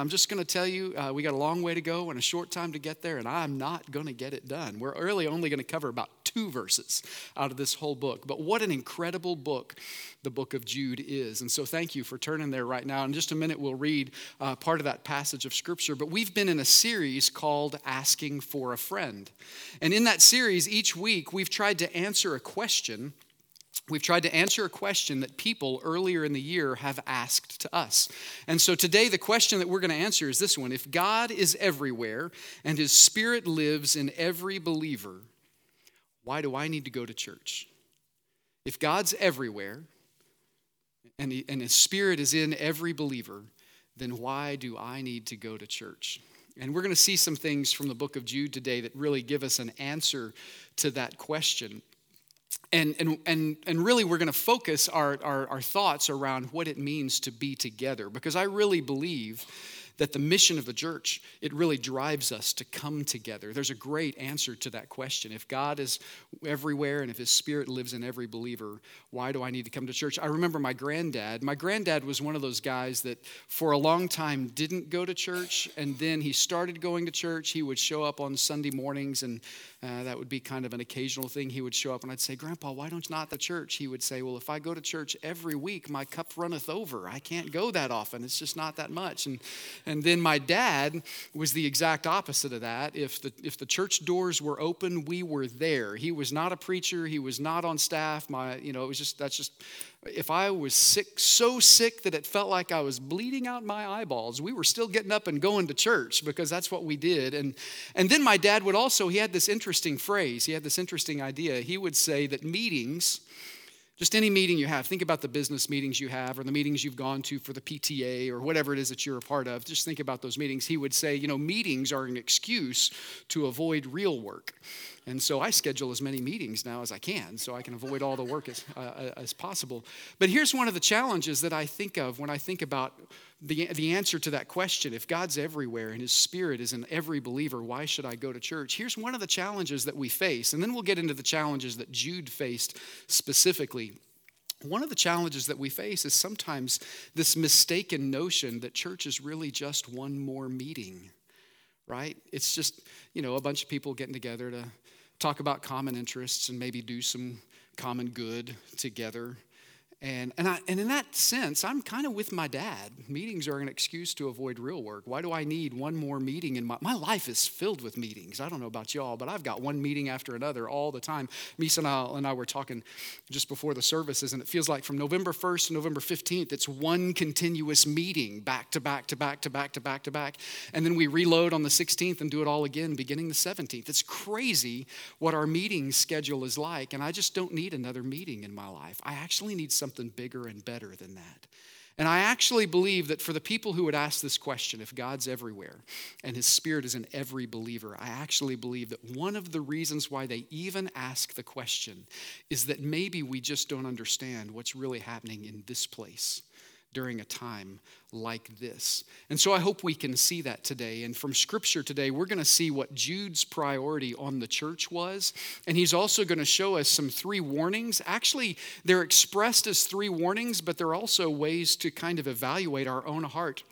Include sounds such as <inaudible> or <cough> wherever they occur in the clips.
I'm just going to tell you, uh, we got a long way to go and a short time to get there, and I'm not going to get it done. We're really only going to cover about two verses out of this whole book. But what an incredible book the book of Jude is. And so thank you for turning there right now. In just a minute, we'll read uh, part of that passage of Scripture. But we've been in a series called Asking for a Friend. And in that series, each week, we've tried to answer a question We've tried to answer a question that people earlier in the year have asked to us. And so today, the question that we're going to answer is this one If God is everywhere and His Spirit lives in every believer, why do I need to go to church? If God's everywhere and, he, and His Spirit is in every believer, then why do I need to go to church? And we're going to see some things from the book of Jude today that really give us an answer to that question. And, and, and, and really, we're going to focus our, our, our thoughts around what it means to be together because I really believe that the mission of the church it really drives us to come together. There's a great answer to that question. If god is everywhere and if his spirit lives in every believer why do i need to come to church? I remember my granddad. My granddad was one of those guys that for a long time didn't go to church and then he started going to church. He would show up on sunday mornings and uh, that would be kind of an occasional thing. He would show up and i'd say grandpa why don't you not the church? He would say well if i go to church every week my cup runneth over. I can't go that often. It's just not that much. And and then my dad was the exact opposite of that. If the, if the church doors were open, we were there. He was not a preacher, he was not on staff. My, you know, it was just, that's just, if I was sick, so sick that it felt like I was bleeding out my eyeballs, we were still getting up and going to church because that's what we did. And, and then my dad would also, he had this interesting phrase, he had this interesting idea. He would say that meetings, just any meeting you have, think about the business meetings you have or the meetings you've gone to for the PTA or whatever it is that you're a part of. Just think about those meetings. He would say, you know, meetings are an excuse to avoid real work. And so I schedule as many meetings now as I can so I can avoid all the work as, uh, uh, as possible. But here's one of the challenges that I think of when I think about the, the answer to that question if God's everywhere and His Spirit is in every believer, why should I go to church? Here's one of the challenges that we face, and then we'll get into the challenges that Jude faced specifically. One of the challenges that we face is sometimes this mistaken notion that church is really just one more meeting, right? It's just, you know, a bunch of people getting together to talk about common interests and maybe do some common good together. And, and, I, and in that sense, I'm kind of with my dad. Meetings are an excuse to avoid real work. Why do I need one more meeting in my my life is filled with meetings. I don't know about y'all, but I've got one meeting after another all the time. Misa and I, and I were talking just before the services, and it feels like from November 1st to November 15th, it's one continuous meeting back to back to back to back to back to back. And then we reload on the 16th and do it all again beginning the 17th. It's crazy what our meeting schedule is like, and I just don't need another meeting in my life. I actually need some something bigger and better than that. And I actually believe that for the people who would ask this question, if God's everywhere and His Spirit is in every believer, I actually believe that one of the reasons why they even ask the question is that maybe we just don't understand what's really happening in this place during a time like this. And so I hope we can see that today. And from scripture today, we're going to see what Jude's priority on the church was. And he's also going to show us some three warnings. Actually, they're expressed as three warnings, but they're also ways to kind of evaluate our own heart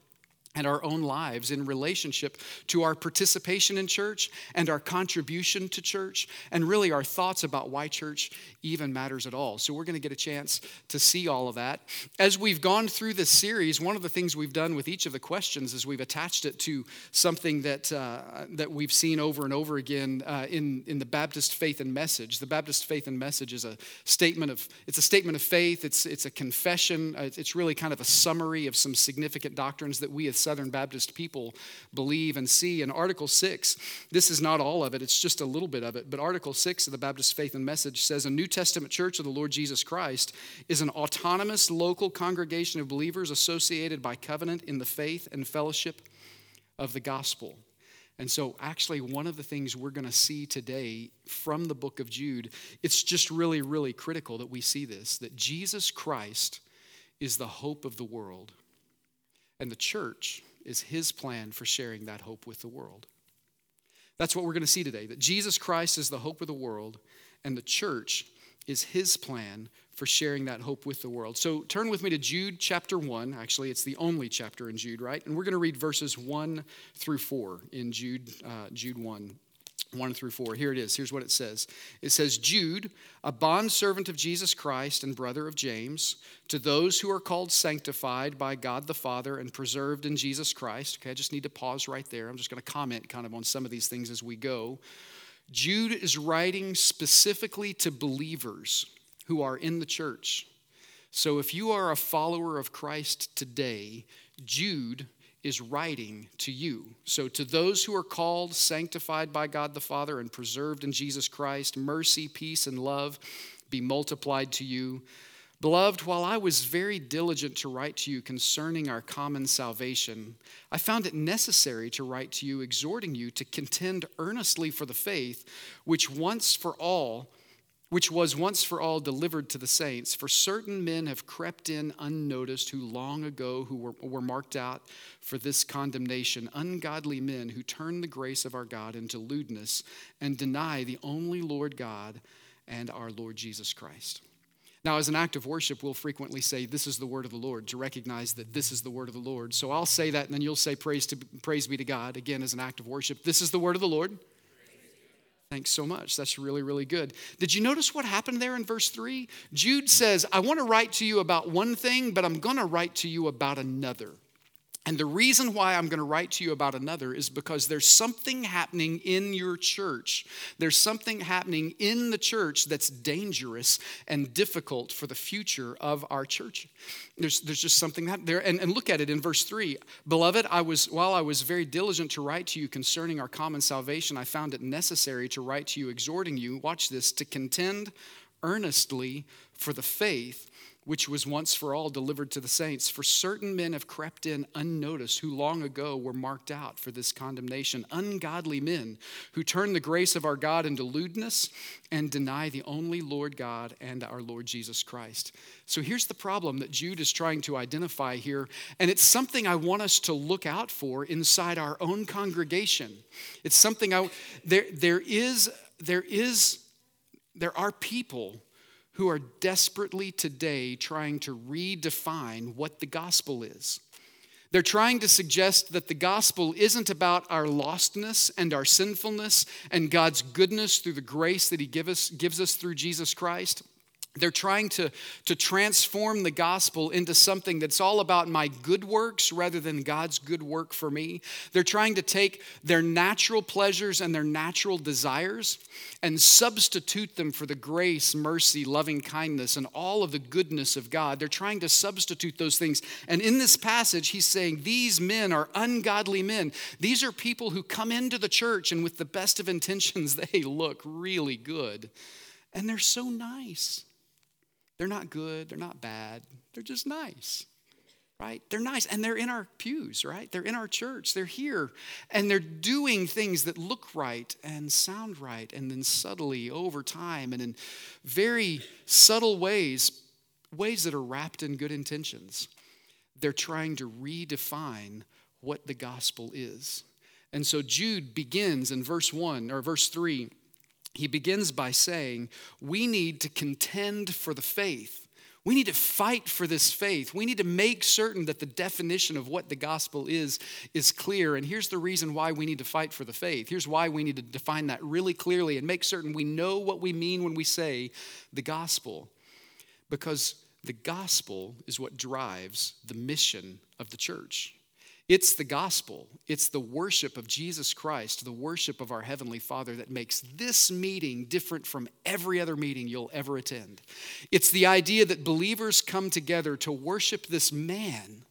and our own lives in relationship to our participation in church and our contribution to church and really our thoughts about why church even matters at all. So we're going to get a chance to see all of that. As we've gone through this series, one of the things we've done with each of the questions is we've attached it to something that, uh, that we've seen over and over again uh, in, in the Baptist Faith and Message. The Baptist Faith and Message is a statement of, it's a statement of faith, it's, it's a confession, uh, it's really kind of a summary of some significant doctrines that we as Southern Baptist people believe and see. In Article 6, this is not all of it, it's just a little bit of it, but Article 6 of the Baptist Faith and Message says a New Testament church of the Lord Jesus Christ is an autonomous local congregation of believers associated by covenant in the faith and fellowship of the gospel. And so, actually, one of the things we're going to see today from the book of Jude, it's just really, really critical that we see this that Jesus Christ is the hope of the world. And the church is his plan for sharing that hope with the world. That's what we're going to see today that Jesus Christ is the hope of the world, and the church is his plan for sharing that hope with the world. So turn with me to Jude chapter 1. Actually, it's the only chapter in Jude, right? And we're going to read verses 1 through 4 in Jude, uh, Jude 1. 1 through 4. Here it is. Here's what it says. It says, Jude, a bondservant of Jesus Christ and brother of James, to those who are called sanctified by God the Father and preserved in Jesus Christ. Okay, I just need to pause right there. I'm just going to comment kind of on some of these things as we go. Jude is writing specifically to believers who are in the church. So if you are a follower of Christ today, Jude is writing to you. So, to those who are called, sanctified by God the Father, and preserved in Jesus Christ, mercy, peace, and love be multiplied to you. Beloved, while I was very diligent to write to you concerning our common salvation, I found it necessary to write to you, exhorting you to contend earnestly for the faith which once for all which was once for all delivered to the saints. For certain men have crept in unnoticed, who long ago who were, were marked out for this condemnation, ungodly men who turn the grace of our God into lewdness and deny the only Lord God and our Lord Jesus Christ. Now, as an act of worship, we'll frequently say, This is the word of the Lord, to recognize that this is the word of the Lord. So I'll say that, and then you'll say, Praise, to, praise be to God, again, as an act of worship. This is the word of the Lord. Thanks so much. That's really, really good. Did you notice what happened there in verse 3? Jude says, I want to write to you about one thing, but I'm going to write to you about another. And the reason why I'm going to write to you about another is because there's something happening in your church. There's something happening in the church that's dangerous and difficult for the future of our church. There's, there's just something that there. And, and look at it in verse 3. Beloved, I was while I was very diligent to write to you concerning our common salvation, I found it necessary to write to you, exhorting you, watch this, to contend earnestly for the faith which was once for all delivered to the saints. For certain men have crept in unnoticed, who long ago were marked out for this condemnation. Ungodly men who turn the grace of our God into lewdness and deny the only Lord God and our Lord Jesus Christ. So here's the problem that Jude is trying to identify here, and it's something I want us to look out for inside our own congregation. It's something I there there is there is there are people who are desperately today trying to redefine what the gospel is. They're trying to suggest that the gospel isn't about our lostness and our sinfulness and God's goodness through the grace that He give us, gives us through Jesus Christ. They're trying to, to transform the gospel into something that's all about my good works rather than God's good work for me. They're trying to take their natural pleasures and their natural desires and substitute them for the grace, mercy, loving kindness, and all of the goodness of God. They're trying to substitute those things. And in this passage, he's saying these men are ungodly men. These are people who come into the church and with the best of intentions, <laughs> they look really good. And they're so nice. They're not good, they're not bad, they're just nice, right? They're nice and they're in our pews, right? They're in our church, they're here, and they're doing things that look right and sound right, and then subtly over time and in very subtle ways, ways that are wrapped in good intentions. They're trying to redefine what the gospel is. And so Jude begins in verse 1 or verse 3 he begins by saying, We need to contend for the faith. We need to fight for this faith. We need to make certain that the definition of what the gospel is is clear. And here's the reason why we need to fight for the faith. Here's why we need to define that really clearly and make certain we know what we mean when we say the gospel. Because the gospel is what drives the mission of the church. It's the gospel, it's the worship of Jesus Christ, the worship of our Heavenly Father that makes this meeting different from every other meeting you'll ever attend. It's the idea that believers come together to worship this man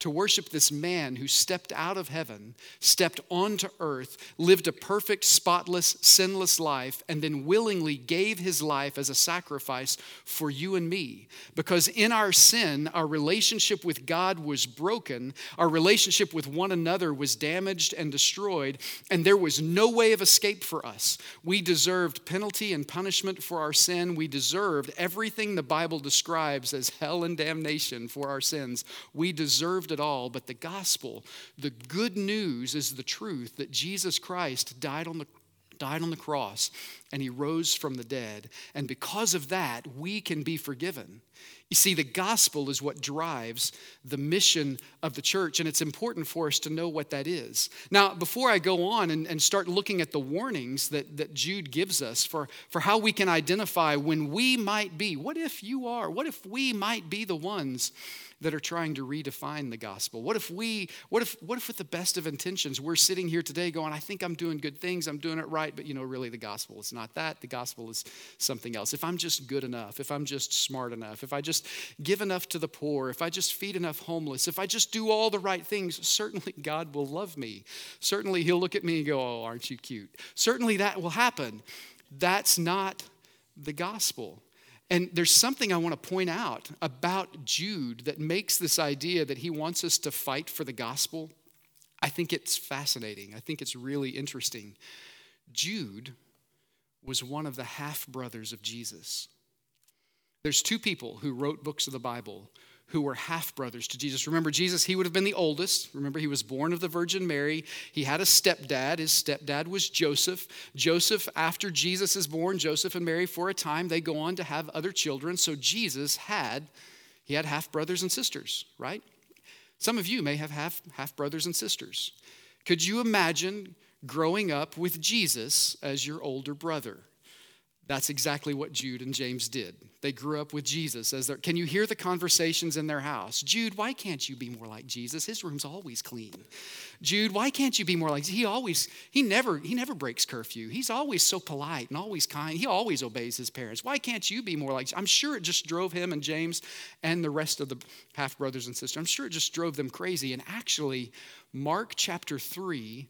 to worship this man who stepped out of heaven, stepped onto earth, lived a perfect, spotless, sinless life, and then willingly gave his life as a sacrifice for you and me. Because in our sin, our relationship with God was broken, our relationship with one another was damaged and destroyed, and there was no way of escape for us. We deserved penalty and punishment for our sin. We deserved everything the Bible describes as hell and damnation for our sins. We deserved it all, but the gospel, the good news is the truth that Jesus Christ died on the died on the cross, and he rose from the dead. And because of that, we can be forgiven. You see, the gospel is what drives the mission of the church, and it's important for us to know what that is. Now, before I go on and, and start looking at the warnings that, that Jude gives us for, for how we can identify when we might be, what if you are, what if we might be the ones that are trying to redefine the gospel? What if we, what if, what if with the best of intentions, we're sitting here today going, I think I'm doing good things, I'm doing it right, but you know, really the gospel is not that. The gospel is something else. If I'm just good enough, if I'm just smart enough, if I just give enough to the poor, if I just feed enough homeless, if I just do all the right things, certainly <laughs> God will love me. Certainly He'll look at me and go, Oh, aren't you cute? Certainly that will happen. That's not the gospel. And there's something I want to point out about Jude that makes this idea that he wants us to fight for the gospel. I think it's fascinating. I think it's really interesting. Jude was one of the half brothers of Jesus. There's two people who wrote books of the Bible who were half brothers to Jesus. Remember, Jesus, he would have been the oldest. Remember, he was born of the Virgin Mary. He had a stepdad. His stepdad was Joseph. Joseph, after Jesus is born, Joseph and Mary, for a time, they go on to have other children. So Jesus had, he had half brothers and sisters, right? Some of you may have half, half brothers and sisters. Could you imagine growing up with Jesus as your older brother? That's exactly what Jude and James did. They grew up with Jesus as their Can you hear the conversations in their house? Jude, why can't you be more like Jesus? His room's always clean. Jude, why can't you be more like he always he never he never breaks curfew. He's always so polite and always kind. He always obeys his parents. Why can't you be more like I'm sure it just drove him and James and the rest of the half brothers and sisters. I'm sure it just drove them crazy. And actually Mark chapter 3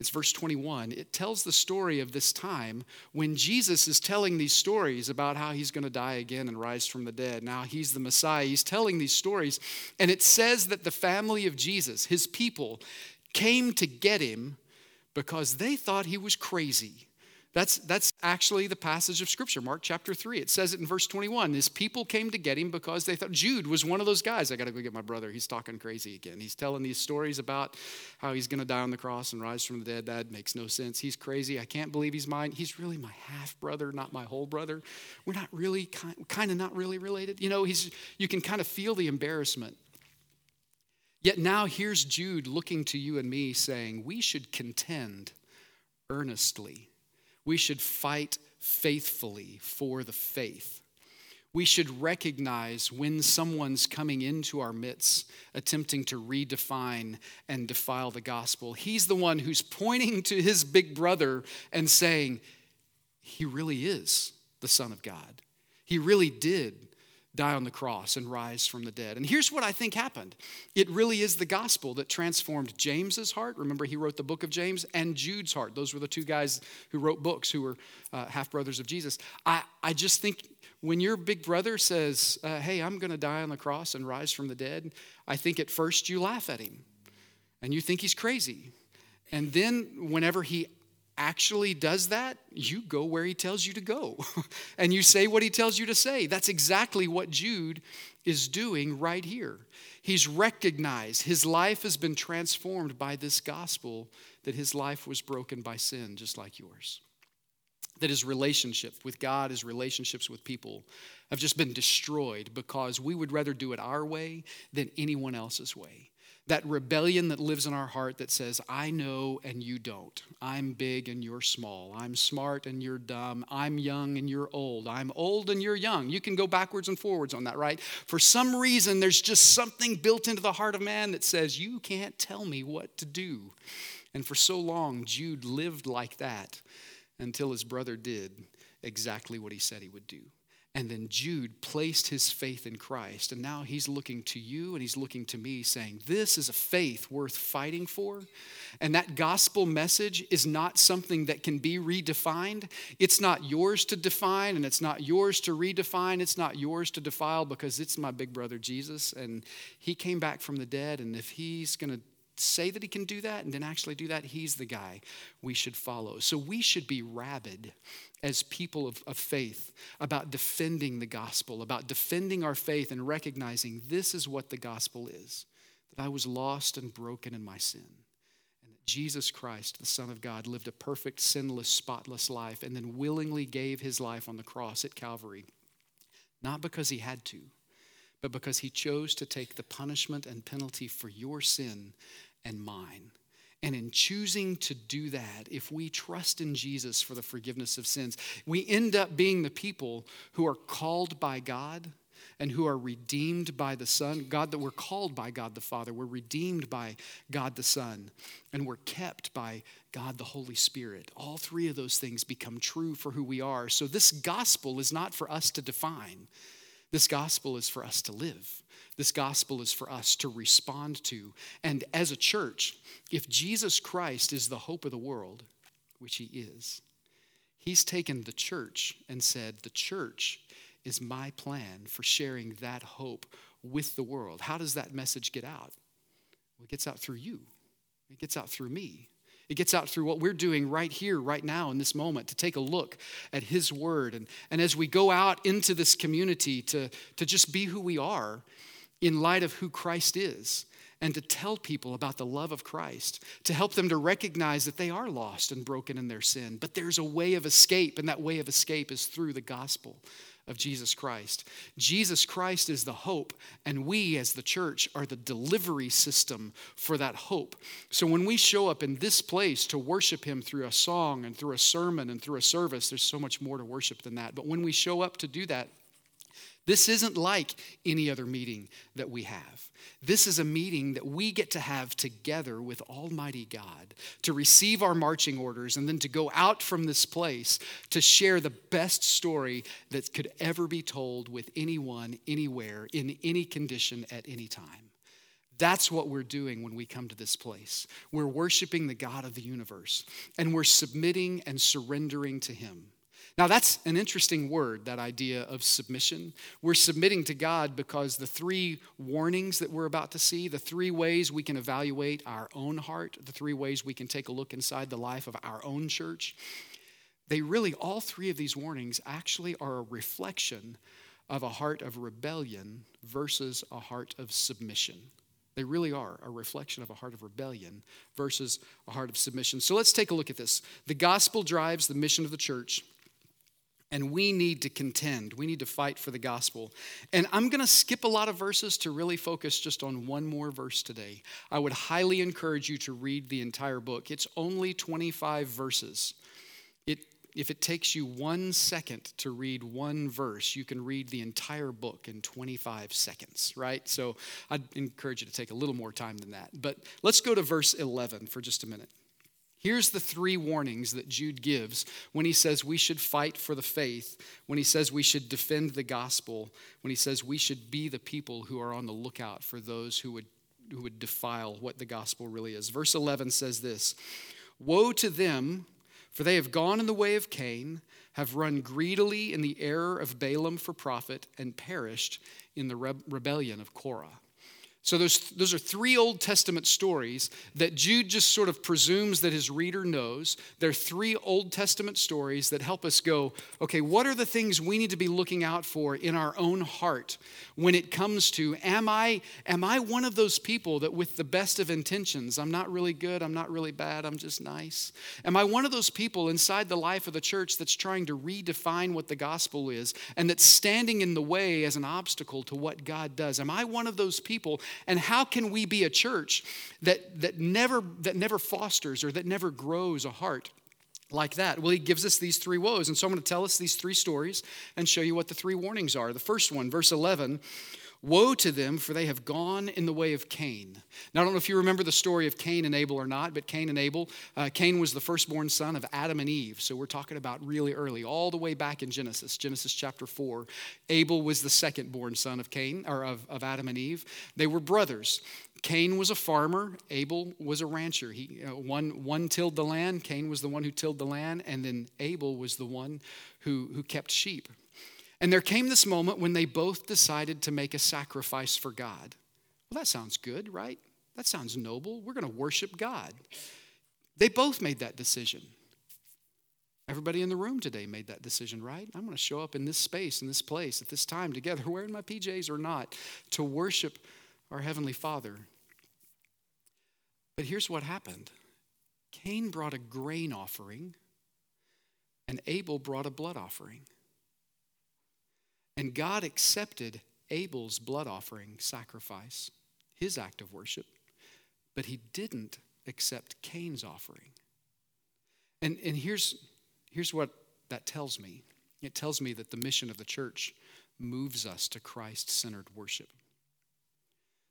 it's verse 21. It tells the story of this time when Jesus is telling these stories about how he's going to die again and rise from the dead. Now he's the Messiah. He's telling these stories. And it says that the family of Jesus, his people, came to get him because they thought he was crazy. That's, that's actually the passage of Scripture, Mark chapter 3. It says it in verse 21. His people came to get him because they thought Jude was one of those guys. I got to go get my brother. He's talking crazy again. He's telling these stories about how he's going to die on the cross and rise from the dead. That makes no sense. He's crazy. I can't believe he's mine. He's really my half brother, not my whole brother. We're not really, kind of not really related. You know, he's, you can kind of feel the embarrassment. Yet now here's Jude looking to you and me saying, we should contend earnestly we should fight faithfully for the faith. We should recognize when someone's coming into our midst attempting to redefine and defile the gospel. He's the one who's pointing to his big brother and saying, He really is the Son of God. He really did die on the cross and rise from the dead. And here's what I think happened it really is the gospel that transformed James's heart. Remember, he wrote the book of James and Jude's heart. Those were the two guys who wrote books who were uh, half brothers of Jesus. I, I just think when your big brother says, uh, Hey, I'm going to die on the cross and rise from the dead, I think at first you laugh at him and you think he's crazy. And then, whenever he actually does that, you go where he tells you to go <laughs> and you say what he tells you to say. That's exactly what Jude is doing right here. He's recognized his life has been transformed by this gospel, that his life was broken by sin, just like yours. That his relationship with God, his relationships with people have just been destroyed because we would rather do it our way than anyone else's way that rebellion that lives in our heart that says, I know and you don't. I'm big and you're small. I'm smart and you're dumb. I'm young and you're old. I'm old and you're young. You can go backwards and forwards on that, right? For some reason, there's just something built into the heart of man that says, You can't tell me what to do. And for so long, Jude lived like that until his brother did exactly what he said he would do. And then Jude placed his faith in Christ. And now he's looking to you and he's looking to me, saying, This is a faith worth fighting for. And that gospel message is not something that can be redefined. It's not yours to define and it's not yours to redefine. It's not yours to defile because it's my big brother Jesus. And he came back from the dead. And if he's going to say that he can do that and then actually do that, he's the guy we should follow. So we should be rabid as people of, of faith about defending the gospel, about defending our faith and recognizing this is what the gospel is that I was lost and broken in my sin, and that Jesus Christ, the Son of God, lived a perfect, sinless, spotless life and then willingly gave his life on the cross at Calvary, not because he had to, but because he chose to take the punishment and penalty for your sin and mine. And in choosing to do that, if we trust in Jesus for the forgiveness of sins, we end up being the people who are called by God and who are redeemed by the Son. God, that we're called by God the Father, we're redeemed by God the Son, and we're kept by God the Holy Spirit. All three of those things become true for who we are. So, this gospel is not for us to define, this gospel is for us to live. This gospel is for us to respond to. And as a church, if Jesus Christ is the hope of the world, which he is, he's taken the church and said, The church is my plan for sharing that hope with the world. How does that message get out? Well, it gets out through you, it gets out through me. It gets out through what we're doing right here, right now, in this moment, to take a look at His Word. And, and as we go out into this community to, to just be who we are in light of who Christ is, and to tell people about the love of Christ, to help them to recognize that they are lost and broken in their sin. But there's a way of escape, and that way of escape is through the gospel of Jesus Christ. Jesus Christ is the hope, and we as the church are the delivery system for that hope. So when we show up in this place to worship Him through a song and through a sermon and through a service, there's so much more to worship than that. But when we show up to do that, this isn't like any other meeting that we have. This is a meeting that we get to have together with Almighty God to receive our marching orders and then to go out from this place to share the best story that could ever be told with anyone, anywhere, in any condition, at any time. That's what we're doing when we come to this place. We're worshiping the God of the universe and we're submitting and surrendering to Him. Now, that's an interesting word, that idea of submission. We're submitting to God because the three warnings that we're about to see, the three ways we can evaluate our own heart, the three ways we can take a look inside the life of our own church, they really, all three of these warnings actually are a reflection of a heart of rebellion versus a heart of submission. They really are a reflection of a heart of rebellion versus a heart of submission. So let's take a look at this. The gospel drives the mission of the church. And we need to contend. We need to fight for the gospel. And I'm going to skip a lot of verses to really focus just on one more verse today. I would highly encourage you to read the entire book. It's only 25 verses. It, if it takes you one second to read one verse, you can read the entire book in 25 seconds, right? So I'd encourage you to take a little more time than that. But let's go to verse 11 for just a minute. Here's the three warnings that Jude gives when he says we should fight for the faith, when he says we should defend the gospel, when he says we should be the people who are on the lookout for those who would, who would defile what the gospel really is. Verse 11 says this Woe to them, for they have gone in the way of Cain, have run greedily in the error of Balaam for profit, and perished in the rebellion of Korah. So those, those are three Old Testament stories that Jude just sort of presumes that his reader knows. They're three Old Testament stories that help us go, okay, what are the things we need to be looking out for in our own heart when it comes to am I am I one of those people that with the best of intentions, I'm not really good, I'm not really bad, I'm just nice? Am I one of those people inside the life of the church that's trying to redefine what the gospel is and that's standing in the way as an obstacle to what God does? Am I one of those people and how can we be a church that, that, never, that never fosters or that never grows a heart? like that? Well, he gives us these three woes. And so I'm going to tell us these three stories and show you what the three warnings are. The first one, verse 11 Woe to them, for they have gone in the way of Cain. Now, I don't know if you remember the story of Cain and Abel or not, but Cain and Abel, uh, Cain was the firstborn son of Adam and Eve. So we're talking about really early, all the way back in Genesis, Genesis chapter 4. Abel was the secondborn son of Cain, or of, of Adam and Eve. They were brothers. Cain was a farmer, Abel was a rancher. He, uh, one, one tilled the land, Cain was the one who tilled the land, and then Abel was the one who, who kept sheep. And there came this moment when they both decided to make a sacrifice for God. Well, that sounds good, right? That sounds noble. We're going to worship God. They both made that decision. Everybody in the room today made that decision, right? I'm going to show up in this space, in this place, at this time together, <laughs> wearing my PJs or not, to worship our Heavenly Father. But here's what happened Cain brought a grain offering, and Abel brought a blood offering. And God accepted Abel's blood offering sacrifice, his act of worship, but he didn't accept Cain's offering. And, and here's, here's what that tells me it tells me that the mission of the church moves us to Christ centered worship.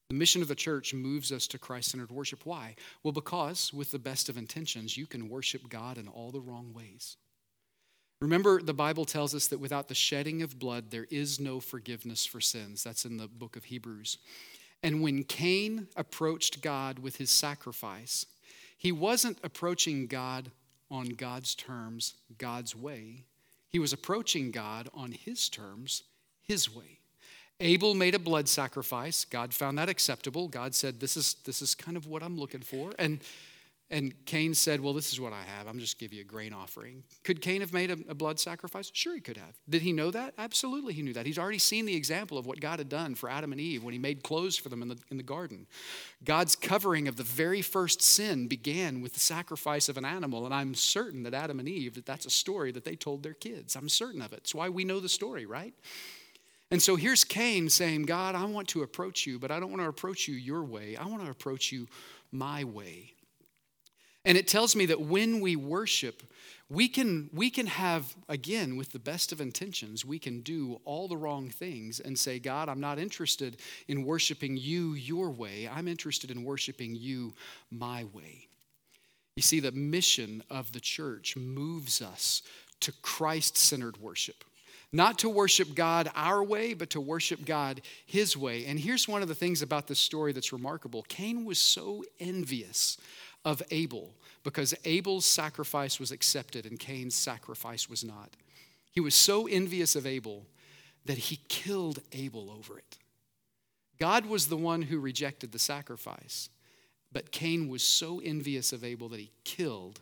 The mission of the church moves us to Christ centered worship. Why? Well, because with the best of intentions, you can worship God in all the wrong ways. Remember, the Bible tells us that without the shedding of blood, there is no forgiveness for sins. That's in the book of Hebrews. And when Cain approached God with his sacrifice, he wasn't approaching God on God's terms, God's way. He was approaching God on his terms, his way. Abel made a blood sacrifice. God found that acceptable. God said, This is, this is kind of what I'm looking for. And and Cain said, Well, this is what I have. I'm just give you a grain offering. Could Cain have made a, a, blood sacrifice? Sure, he could have. Did he know that? Absolutely, he knew that. He's already seen the example of what God had done for Adam and Eve when he made clothes for them in the, in the garden. God's covering of the very first sin began with the sacrifice of an animal. And I'm certain that Adam and Eve, that that's a story that they told their kids. I'm certain of it. It's why we know the story, right? And so here's Cain saying, God, I want to approach you, but I don't want to approach you your way. I want to approach you my way. And it tells me that when we worship, we can, we can have, again, with the best of intentions, we can do all the wrong things and say, God, I'm not interested in worshiping you your way. I'm interested in worshiping you my way. You see, the mission of the church moves us to Christ centered worship. Not to worship God our way, but to worship God his way. And here's one of the things about this story that's remarkable Cain was so envious of Abel because Abel's sacrifice was accepted and Cain's sacrifice was not. He was so envious of Abel that he killed Abel over it. God was the one who rejected the sacrifice, but Cain was so envious of Abel that he killed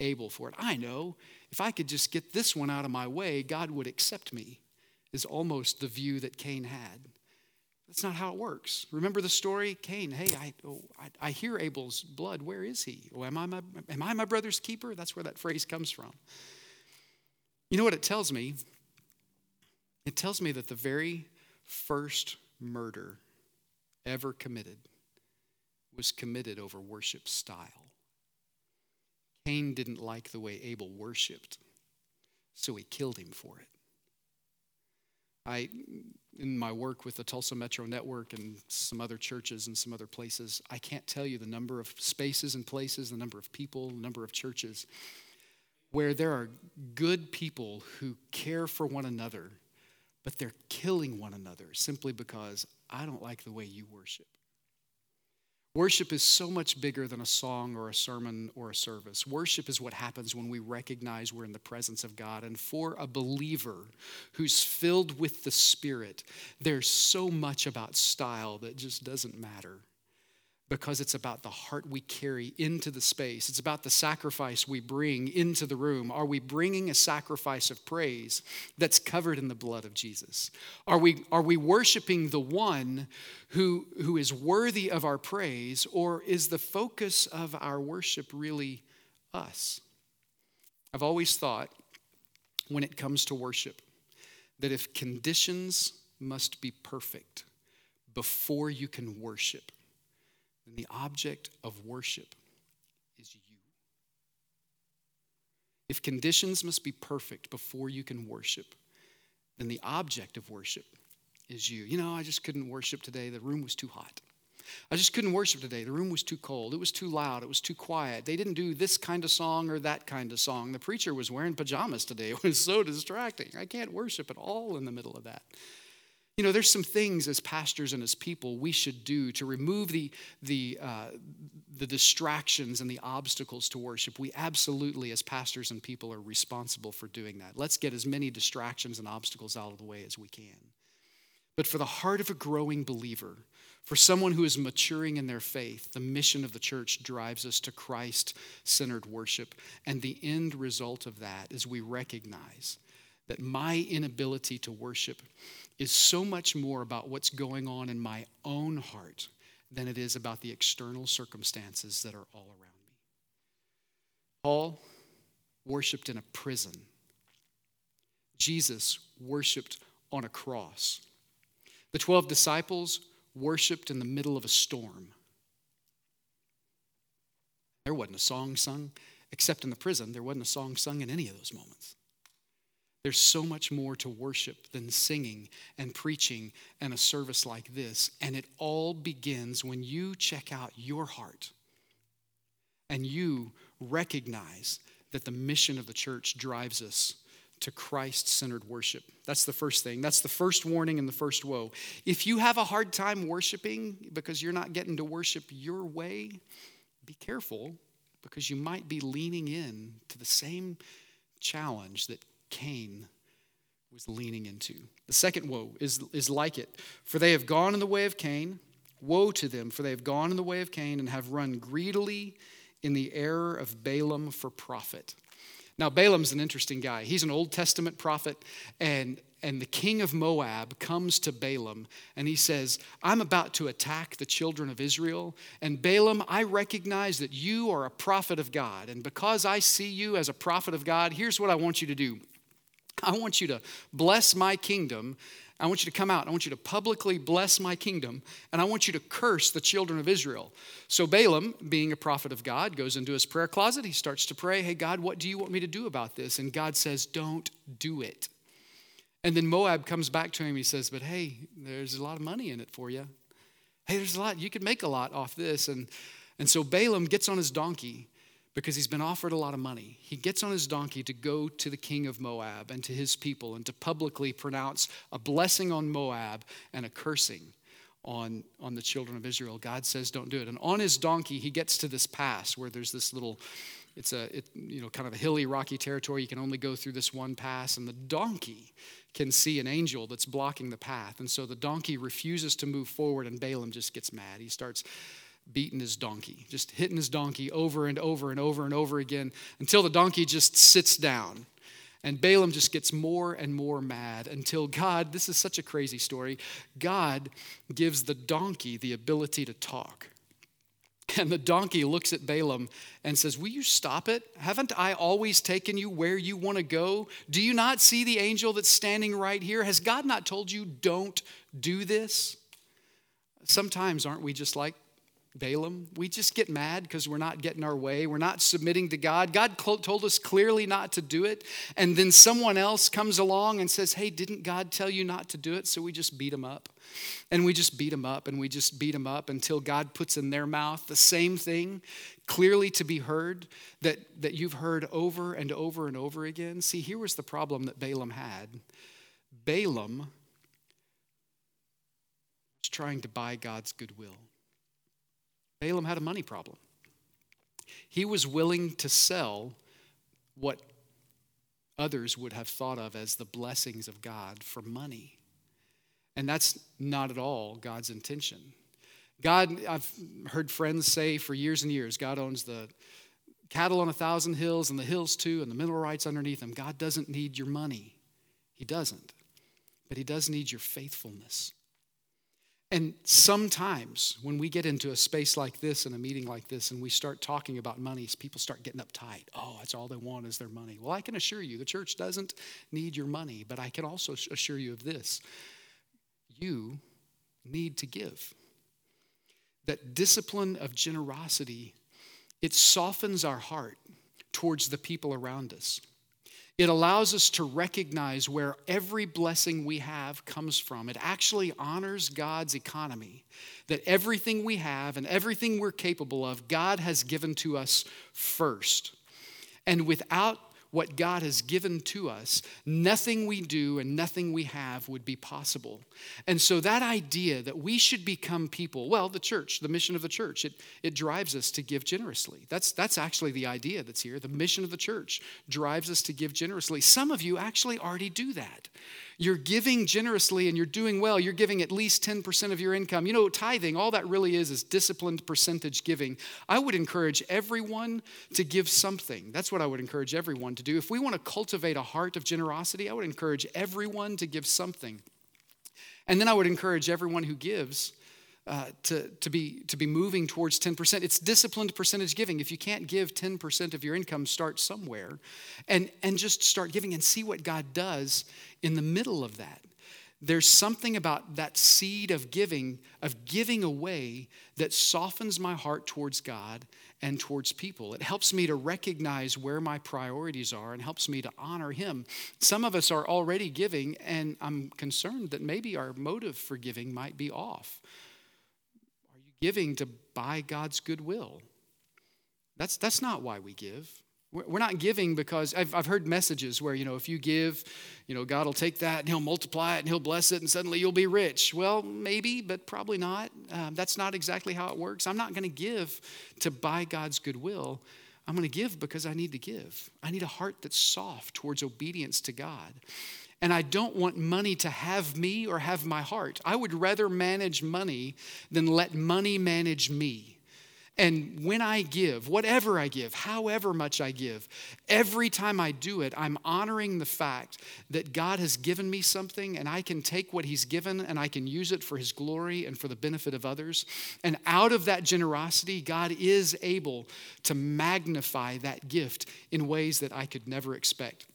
Abel for it. I know if I could just get this one out of my way, God would accept me, is almost the view that Cain had. That's not how it works. Remember the story? Cain, hey, I, oh, I, I, hear Abel's blood. Where is he? Oh, am, I my, am I my brother's keeper? That's where that phrase comes from. You know what it tells me? It tells me that the very first murder ever committed was committed over worship style. Cain didn't like the way Abel worshiped, so he killed him for it. I, in my work with the Tulsa Metro Network and some other churches and some other places, I can't tell you the number of spaces and places, the number of people, the number of churches where there are good people who care for one another, but they're killing one another simply because I don't like the way you worship. Worship is so much bigger than a song or a sermon or a service. Worship is what happens when we recognize we're in the presence of God. And for a believer who's filled with the Spirit, there's so much about style that just doesn't matter because it's about the heart we carry into the space. It's about the sacrifice we bring into the room. Are we bringing a sacrifice of praise that's covered in the blood of Jesus? Are we, are we worshiping the one who, who is worthy of our praise, or is the focus of our worship really us? I've always thought when it comes to worship that if conditions must be perfect before you can worship, then the object of worship is you. If conditions must be perfect before you can worship, then the object of worship is you. You know, I just couldn't worship today. The room was too hot. I just couldn't worship today. The room was too cold. It was too loud. It was too quiet. They didn't do this kind of song or that kind of song. The preacher was wearing pajamas today. <laughs> It was so distracting. I can't worship at all in the middle of that. You know, there's some things as pastors and as people we should do to remove the, the, uh, the distractions and the obstacles to worship. We absolutely, as pastors and people, are responsible for doing that. Let's get as many distractions and obstacles out of the way as we can. But for the heart of a growing believer, for someone who is maturing in their faith, the mission of the church drives us to Christ centered worship. And the end result of that is we recognize that my inability to worship is so much more about what's going on in my own heart than it is about the external circumstances that are all around me. Paul worshiped in a prison. Jesus worshiped on a cross. The 12 disciples worshiped in the middle of a storm. There wasn't a song sung, except in the prison, there wasn't a song sung in any of those moments. There's so much more to worship than singing and preaching and a service like this. And it all begins when you check out your heart and you recognize that the mission of the church drives us to Christ centered worship. That's the first thing. That's the first warning and the first woe. If you have a hard time worshiping because you're not getting to worship your way, be careful because you might be leaning in to the same challenge that Cain was leaning into. The second woe is, is like it. For they have gone in the way of Cain. Woe to them, for they have gone in the way of Cain and have run greedily in the error of Balaam for profit. Now, Balaam's an interesting guy. He's an Old Testament prophet, and, and the king of Moab comes to Balaam and he says, I'm about to attack the children of Israel. And Balaam, I recognize that you are a prophet of God. And because I see you as a prophet of God, here's what I want you to do I want you to bless my kingdom I want you to come out. I want you to publicly bless my kingdom, and I want you to curse the children of Israel. So Balaam, being a prophet of God, goes into his prayer closet. He starts to pray, Hey, God, what do you want me to do about this? And God says, Don't do it. And then Moab comes back to him. He says, But hey, there's a lot of money in it for you. Hey, there's a lot. You can make a lot off this. And, and so Balaam gets on his donkey because he's been offered a lot of money. He gets on his donkey to go to the king of Moab and to his people and to publicly pronounce a blessing on Moab and a cursing on, on the children of Israel. God says, don't do it. And on his donkey, he gets to this pass where there's this little, it's a, it, you know, kind of a hilly, rocky territory. You can only go through this one pass. And the donkey can see an angel that's blocking the path. And so the donkey refuses to move forward, and Balaam just gets mad. He starts beating his donkey, just hitting his donkey over and over and over and over again until the donkey just sits down. And Balaam just gets more and more mad until God, this is such a crazy story, God gives the donkey the ability to talk. And the donkey looks at Balaam and says, Will you stop it? Haven't I always taken you where you want to go? Do you not see the angel that's standing right here? Has God not told you, don't do this? Sometimes aren't we just like Balaam. We just get mad because we're not getting our way. We're not submitting to God. God told us clearly not to do it. And then someone else comes along and says, Hey, didn't God tell you not to do it? So we just beat him up. And we just beat him up and we just beat him up until God puts in their mouth the same thing clearly to be heard that, that you've heard over and over and over again. See, here was the problem that Balaam had Balaam was trying to buy God's goodwill. Balaam had a money problem. He was willing to sell what others would have thought of as the blessings of God for money. And that's not at all God's intention. God, I've heard friends say for years and years, God owns the cattle on a thousand hills and the hills too, and the mineral rights underneath them. God doesn't need your money. He doesn't. But He does need your faithfulness. And sometimes when we get into a space like this and a meeting like this and we start talking about money, people start getting uptight. Oh, that's all they want is their money. Well, I can assure you the church doesn't need your money, but I can also assure you of this you need to give. That discipline of generosity, it softens our heart towards the people around us. It allows us to recognize where every blessing we have comes from. It actually honors God's economy, that everything we have and everything we're capable of, God has given to us first. And without what God has given to us, nothing we do and nothing we have would be possible. And so, that idea that we should become people, well, the church, the mission of the church, it, it drives us to give generously. That's, that's actually the idea that's here. The mission of the church drives us to give generously. Some of you actually already do that. You're giving generously and you're doing well. You're giving at least 10% of your income. You know, tithing, all that really is is disciplined percentage giving. I would encourage everyone to give something. That's what I would encourage everyone to do. If we want to cultivate a heart of generosity, I would encourage everyone to give something. And then I would encourage everyone who gives uh, to, to, be, to be moving towards 10%. It's disciplined percentage giving. If you can't give 10% of your income, start somewhere and, and just start giving and see what God does in the middle of that. There's something about that seed of giving, of giving away, that softens my heart towards God and towards people. It helps me to recognize where my priorities are and helps me to honor Him. Some of us are already giving, and I'm concerned that maybe our motive for giving might be off giving to buy God's goodwill. That's, that's not why we give. We're not giving because I've, I've heard messages where, you know, if you give, you know, God will take that and He'll multiply it and He'll bless it and suddenly you'll be rich. Well, maybe, but probably not. Um, that's not exactly how it works. I'm not going to give to buy God's goodwill. I'm going to give because I need to give. I need a heart that's soft towards obedience to God. And I don't want money to have me or have my heart. I would rather manage money than let money manage me. And when I give, whatever I give, however much I give, every time I do it, I'm honoring the fact that God has given me something and I can take what He's given and I can use it for His glory and for the benefit of others. And out of that generosity, God is able to magnify that gift in ways that I could never expect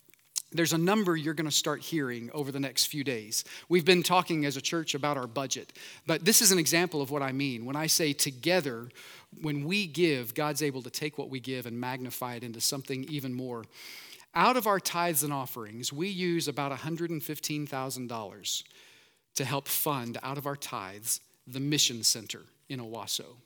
there's a number you're going to start hearing over the next few days. We've been talking as a church about our budget, but this is an example of what I mean. When I say together, when we give, God's able to take what we give and magnify it into something even more. Out of our tithes and offerings, we use about $115,000 to help fund out of our tithes the mission center in Owasso.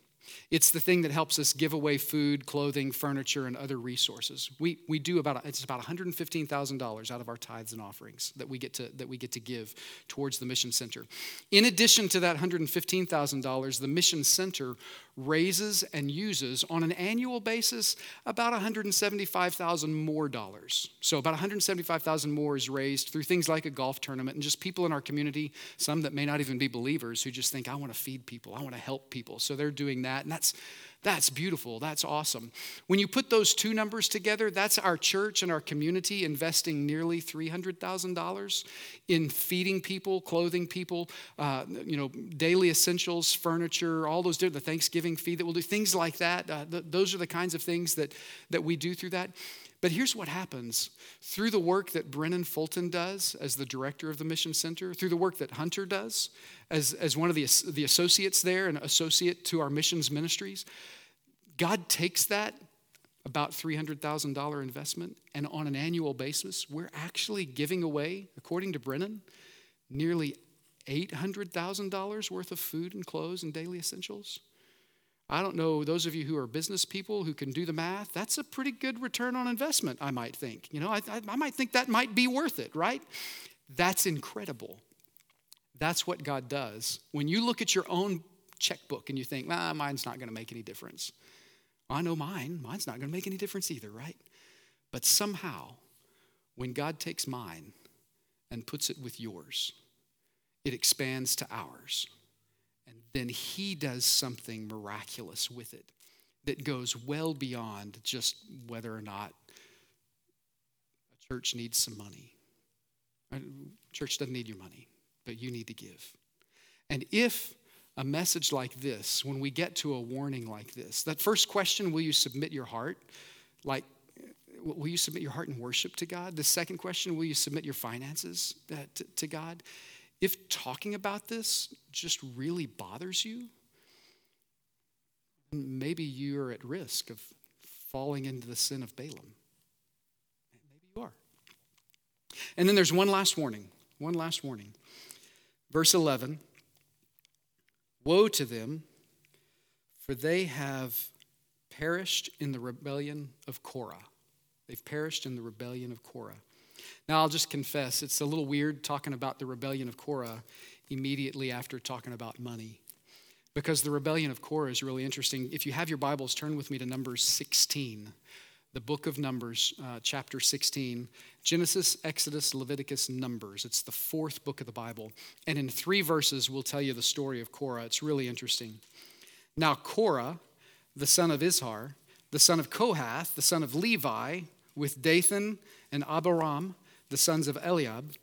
It's the thing that helps us give away food, clothing, furniture, and other resources. We, we do about it's about $115,000 out of our tithes and offerings that we get to that we get to give towards the mission center. In addition to that $115,000, the mission center raises and uses on an annual basis about 175,000 more dollars. So about 175,000 more is raised through things like a golf tournament and just people in our community, some that may not even be believers who just think I want to feed people, I want to help people. So they're doing that and that's that's beautiful. That's awesome. When you put those two numbers together, that's our church and our community investing nearly $300,000 in feeding people, clothing people, uh, you know, daily essentials, furniture, all those, the Thanksgiving feed that we'll do, things like that. Uh, th- those are the kinds of things that, that we do through that. But here's what happens through the work that Brennan Fulton does as the director of the Mission Center, through the work that Hunter does as, as one of the, the associates there, an associate to our missions ministries, God takes that about $300,000 investment, and on an annual basis, we're actually giving away, according to Brennan, nearly $800,000 worth of food and clothes and daily essentials. I don't know, those of you who are business people who can do the math, that's a pretty good return on investment, I might think. You know, I, I, I might think that might be worth it, right? That's incredible. That's what God does. When you look at your own checkbook and you think, nah, mine's not going to make any difference. I know mine, mine's not going to make any difference either, right? But somehow, when God takes mine and puts it with yours, it expands to ours And then he does something miraculous with it that goes well beyond just whether or not a church needs some money. A church doesn't need your money, but you need to give. And if a message like this, when we get to a warning like this, that first question, will you submit your heart? Like, will you submit your heart in worship to God? The second question, will you submit your finances uh, to, to God? If talking about this just really bothers you, maybe you're at risk of falling into the sin of Balaam. Maybe you are. And then there's one last warning. One last warning. Verse 11 Woe to them, for they have perished in the rebellion of Korah. They've perished in the rebellion of Korah. Now, I'll just confess, it's a little weird talking about the rebellion of Korah immediately after talking about money. Because the rebellion of Korah is really interesting. If you have your Bibles, turn with me to Numbers 16, the book of Numbers, uh, chapter 16. Genesis, Exodus, Leviticus, Numbers. It's the fourth book of the Bible. And in three verses, we'll tell you the story of Korah. It's really interesting. Now, Korah, the son of Izhar, the son of Kohath, the son of Levi, with Dathan and Abiram, the sons of Eliab,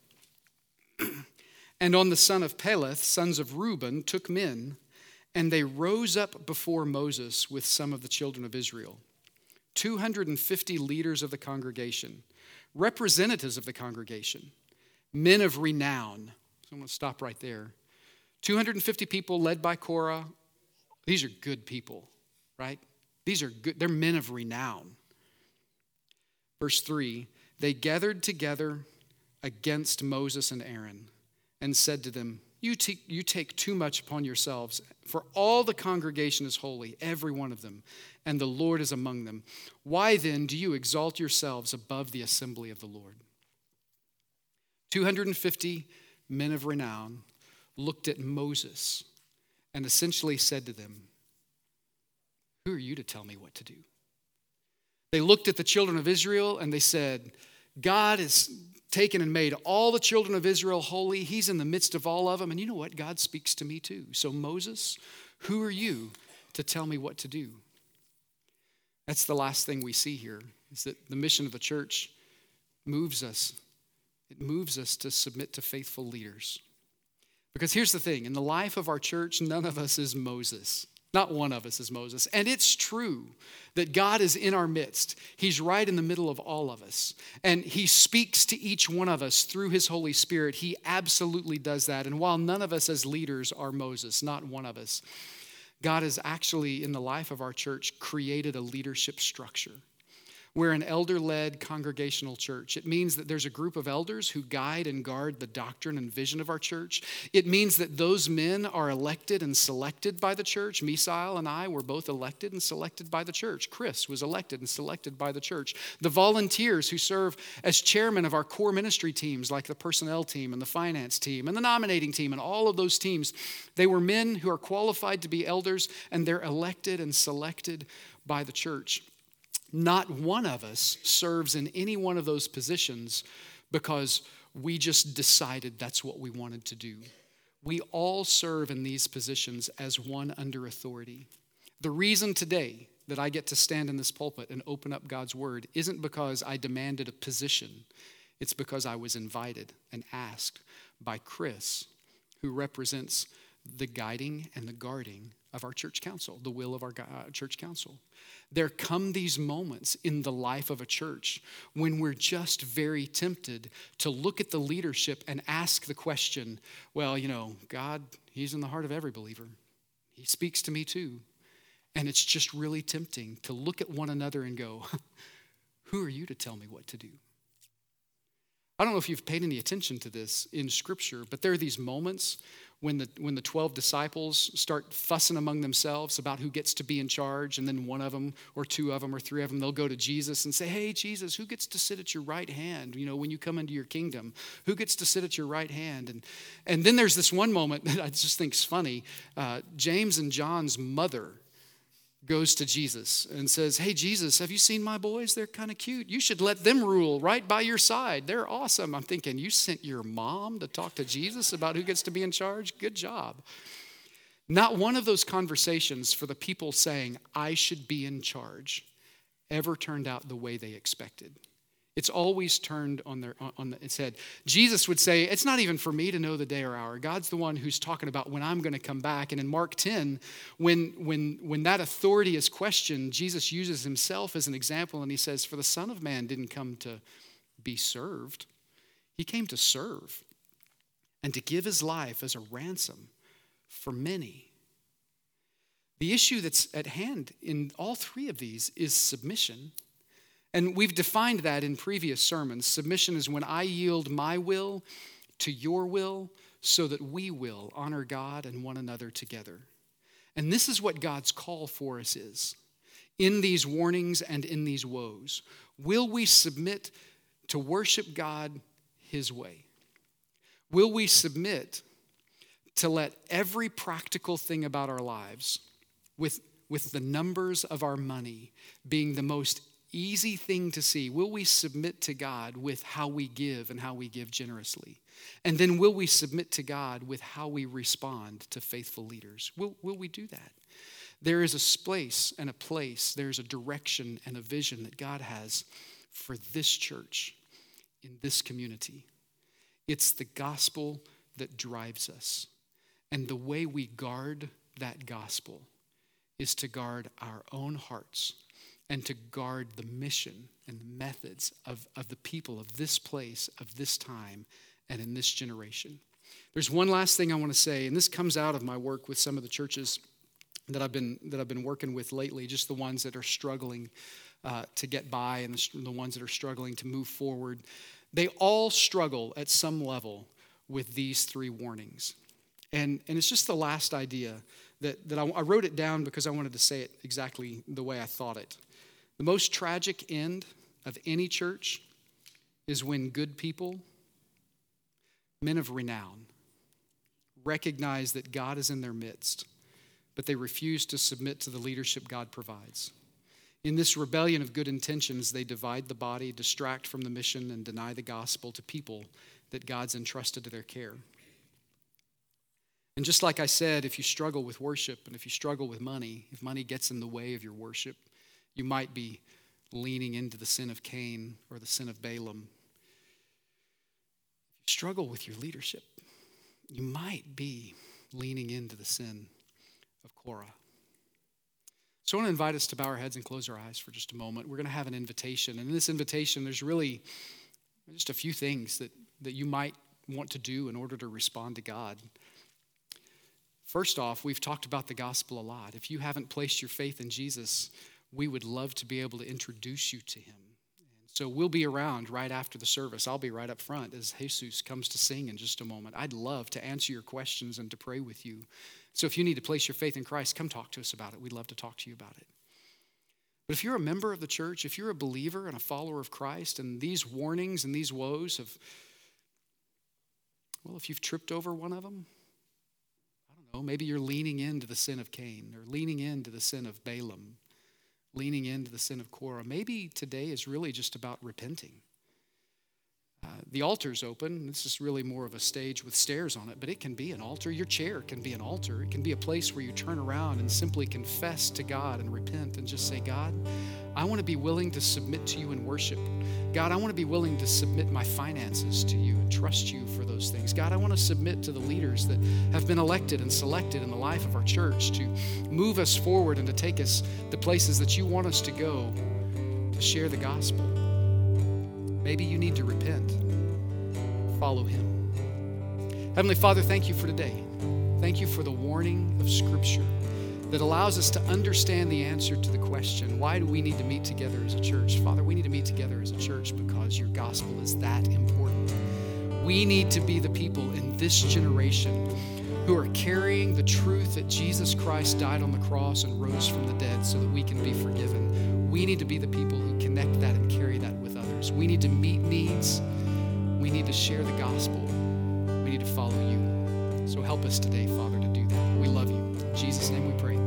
<clears throat> and on the son of Peleth, sons of Reuben, took men And they rose up before Moses with some of the children of Israel, 250 leaders of the congregation, representatives of the congregation, men of renown. So I'm going to stop right there. 250 people led by Korah. These are good people, right? These are good, they're men of renown. Verse 3 They gathered together against Moses and Aaron and said to them, you, te- you take too much upon yourselves, for all the congregation is holy, every one of them, and the Lord is among them. Why then do you exalt yourselves above the assembly of the Lord? 250 men of renown looked at Moses and essentially said to them, Who are you to tell me what to do? They looked at the children of Israel and they said, God has taken and made all the children of Israel holy. He's in the midst of all of them. And you know what? God speaks to me too. So, Moses, who are you to tell me what to do? That's the last thing we see here is that the mission of the church moves us. It moves us to submit to faithful leaders. Because here's the thing in the life of our church, none of us is Moses. Not one of us is Moses. And it's true that God is in our midst. He's right in the middle of all of us. And He speaks to each one of us through His Holy Spirit. He absolutely does that. And while none of us as leaders are Moses, not one of us, God has actually, in the life of our church, created a leadership structure. We're an elder led congregational church. It means that there's a group of elders who guide and guard the doctrine and vision of our church. It means that those men are elected and selected by the church. Misael and I were both elected and selected by the church. Chris was elected and selected by the church. The volunteers who serve as chairman of our core ministry teams, like the personnel team and the finance team and the nominating team and all of those teams, they were men who are qualified to be elders and they're elected and selected by the church. Not one of us serves in any one of those positions because we just decided that's what we wanted to do. We all serve in these positions as one under authority. The reason today that I get to stand in this pulpit and open up God's word isn't because I demanded a position, it's because I was invited and asked by Chris, who represents the guiding and the guarding of our church council, the will of our uh, church council. There come these moments in the life of a church when we're just very tempted to look at the leadership and ask the question, well, you know, God, He's in the heart of every believer. He speaks to me too. And it's just really tempting to look at one another and go, <laughs> who are you to tell me what to do? I don't know if you've paid any attention to this in Scripture, but there are these moments when the, when the 12 disciples start fussing among themselves about who gets to be in charge, and then one of them, or two of them, or three of them, they'll go to Jesus and say, Hey, Jesus, who gets to sit at your right hand, you know, when you come into your kingdom? Who gets to sit at your right hand? And, and then there's this one moment <laughs> that I just think is funny. Uh, James and John's mother goes to Jesus and says, Hey, Jesus, have you seen my boys? They're kind of cute. You should let them rule right by your side. They're awesome. I'm thinking, You sent your mom to talk to Jesus about who gets to be in charge? Good job. Not one of those conversations for the people saying, I should be in charge, ever turned out the way they expected. It's always turned on, their, on the its head. Jesus would say, It's not even for me to know the day or hour. God's the one who's talking about when I'm going to come back. And in Mark 10, when, when, when that authority is questioned, Jesus uses himself as an example and he says, For the Son of Man didn't come to be served, he came to serve and to give his life as a ransom for many. The issue that's at hand in all three of these is submission and we've defined that in previous sermons. Submission is when I yield my will to your will so that we will honor God and one another together. And this is what God's call for us is in these warnings and in these woes. Will we submit to worship God His way? Will we submit to let every practical thing about our lives, with, with the numbers of our money being the most easy thing to see. Will we submit to God with how we give and how we give generously? And then will we submit to God with how we respond to faithful leaders? Will, will we do that? There is a space and a place, there's a direction and a vision that God has for this church in this community. It's the gospel that drives us. And the way we guard that gospel is to guard our own hearts and to guard the mission and the methods of, of the people of this place, of this time, and in this generation. There's one last thing I want to say, and this comes out of my work with some of the churches that I've been that I've been working with lately, just the ones that are struggling uh, to get by and the, the ones that are struggling to move forward. They all struggle at some level with these three warnings, and and it's just the last idea that that I, I wrote it down because I wanted to say it exactly the way I thought it. The most tragic end of any church is when good people, men of renown, recognize that God is in their midst, but they refuse to submit to the leadership God provides. In this rebellion of good intentions, they divide the body, distract from the mission, and deny the gospel to people that God's entrusted to their care. And just like I said, if you struggle with worship and if you struggle with money, if money gets in the way of your worship, you might be leaning into the sin of Cain or the sin of Balaam. If you struggle with your leadership, you might be leaning into the sin of Korah. So I want to invite us to bow our heads and close our eyes for just a moment. We're going to have an invitation. And in this invitation, there's really just a few things that, that you might want to do in order to respond to God. First off, we've talked about the gospel a lot. If you haven't placed your faith in Jesus, we would love to be able to introduce you to him. So we'll be around right after the service. I'll be right up front as Jesus comes to sing in just a moment. I'd love to answer your questions and to pray with you. So if you need to place your faith in Christ, come talk to us about it. We'd love to talk to you about it. But if you're a member of the church, if you're a believer and a follower of Christ, and these warnings and these woes have, well, if you've tripped over one of them, I don't know, maybe you're leaning into the sin of Cain or leaning into the sin of Balaam leaning into the sin of Korah. Maybe today is really just about repenting. Uh, the altar's open. This is really more of a stage with stairs on it, but it can be an altar. Your chair can be an altar. It can be a place where you turn around and simply confess to God and repent and just say, God, I want to be willing to submit to you in worship. God, I want to be willing to submit my finances to you and trust you for those things. God, I want to submit to the leaders that have been elected and selected in the life of our church to move us forward and to take us the places that you want us to go to share the gospel. Maybe you need to repent, follow Him. Heavenly Father, thank you for today. Thank you for the warning of Scripture that allows us to understand the answer to the question why do we need to meet together as a church? Father, we need to meet together as a church because your gospel is that important. We need to be the people in this generation who are carrying the truth that Jesus Christ died on the cross and rose from the dead so that we can be forgiven. We need to be the people who connect that and carry We need to meet needs. We need to share the gospel. We need to follow you. So help us today, Father, to do that. We love you. In Jesus' name we pray.